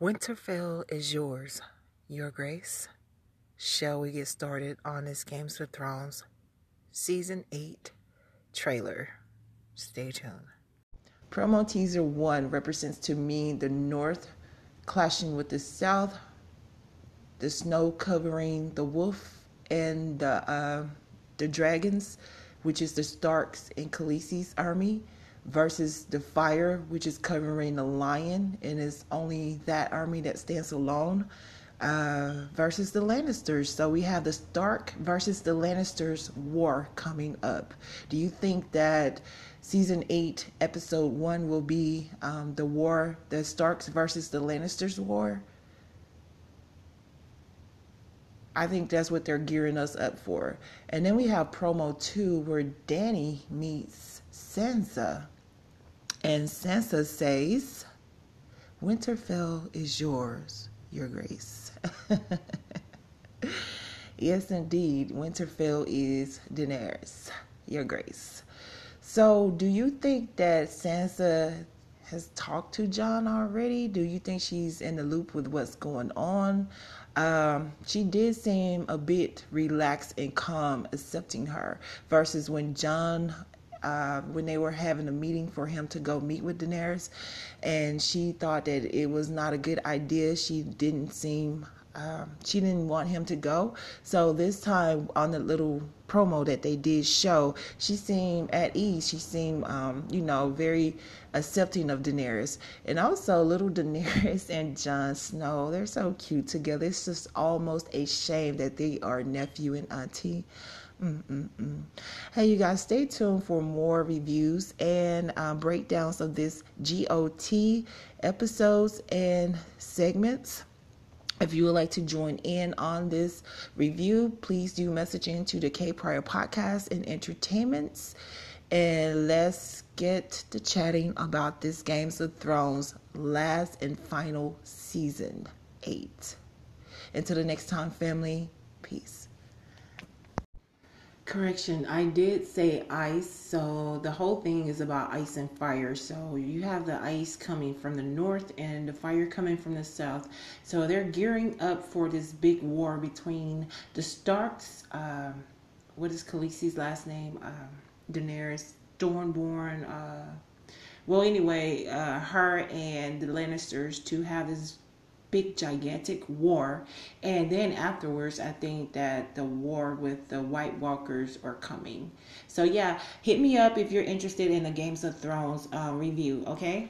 Winterfell is yours, Your Grace. Shall we get started on this Games of Thrones Season 8 trailer? Stay tuned. Promo teaser 1 represents to me the North clashing with the South, the snow covering the wolf and the, uh, the dragons, which is the Starks and Khaleesi's army versus the fire, which is covering the lion, and it's only that army that stands alone, uh, versus the Lannisters. So we have the Stark versus the Lannisters war coming up. Do you think that season eight, episode one, will be um, the war, the Starks versus the Lannisters war? I think that's what they're gearing us up for. And then we have promo two where Danny meets Sansa. And Sansa says, Winterfell is yours, your grace. yes, indeed, Winterfell is Daenerys, your grace. So, do you think that Sansa has talked to Jon already? Do you think she's in the loop with what's going on? Um, she did seem a bit relaxed and calm, accepting her, versus when Jon uh, when they were having a meeting for him to go meet with Daenerys, and she thought that it was not a good idea. She didn't seem um, she didn't want him to go. So this time on the little promo that they did show, she seemed at ease. She seemed, um, you know, very accepting of Daenerys. And also little Daenerys and Jon Snow, they're so cute together. It's just almost a shame that they are nephew and auntie. Mm-mm-mm. Hey, you guys, stay tuned for more reviews and um, breakdowns of this GOT episodes and segments. If you would like to join in on this review, please do message into the KPryr Podcast and Entertainments. And let's get to chatting about this Games of Thrones last and final season eight. Until the next time, family, peace. Correction, I did say ice, so the whole thing is about ice and fire. So you have the ice coming from the north and the fire coming from the south. So they're gearing up for this big war between the Starks. Um, what is Khaleesi's last name? Um, Daenerys Stormborn. Uh, well, anyway, uh, her and the Lannisters to have this big gigantic war. And then afterwards i think that the war with the white walkers are coming. So yeah hit me up if you're interested in the games of thrones uh, review okay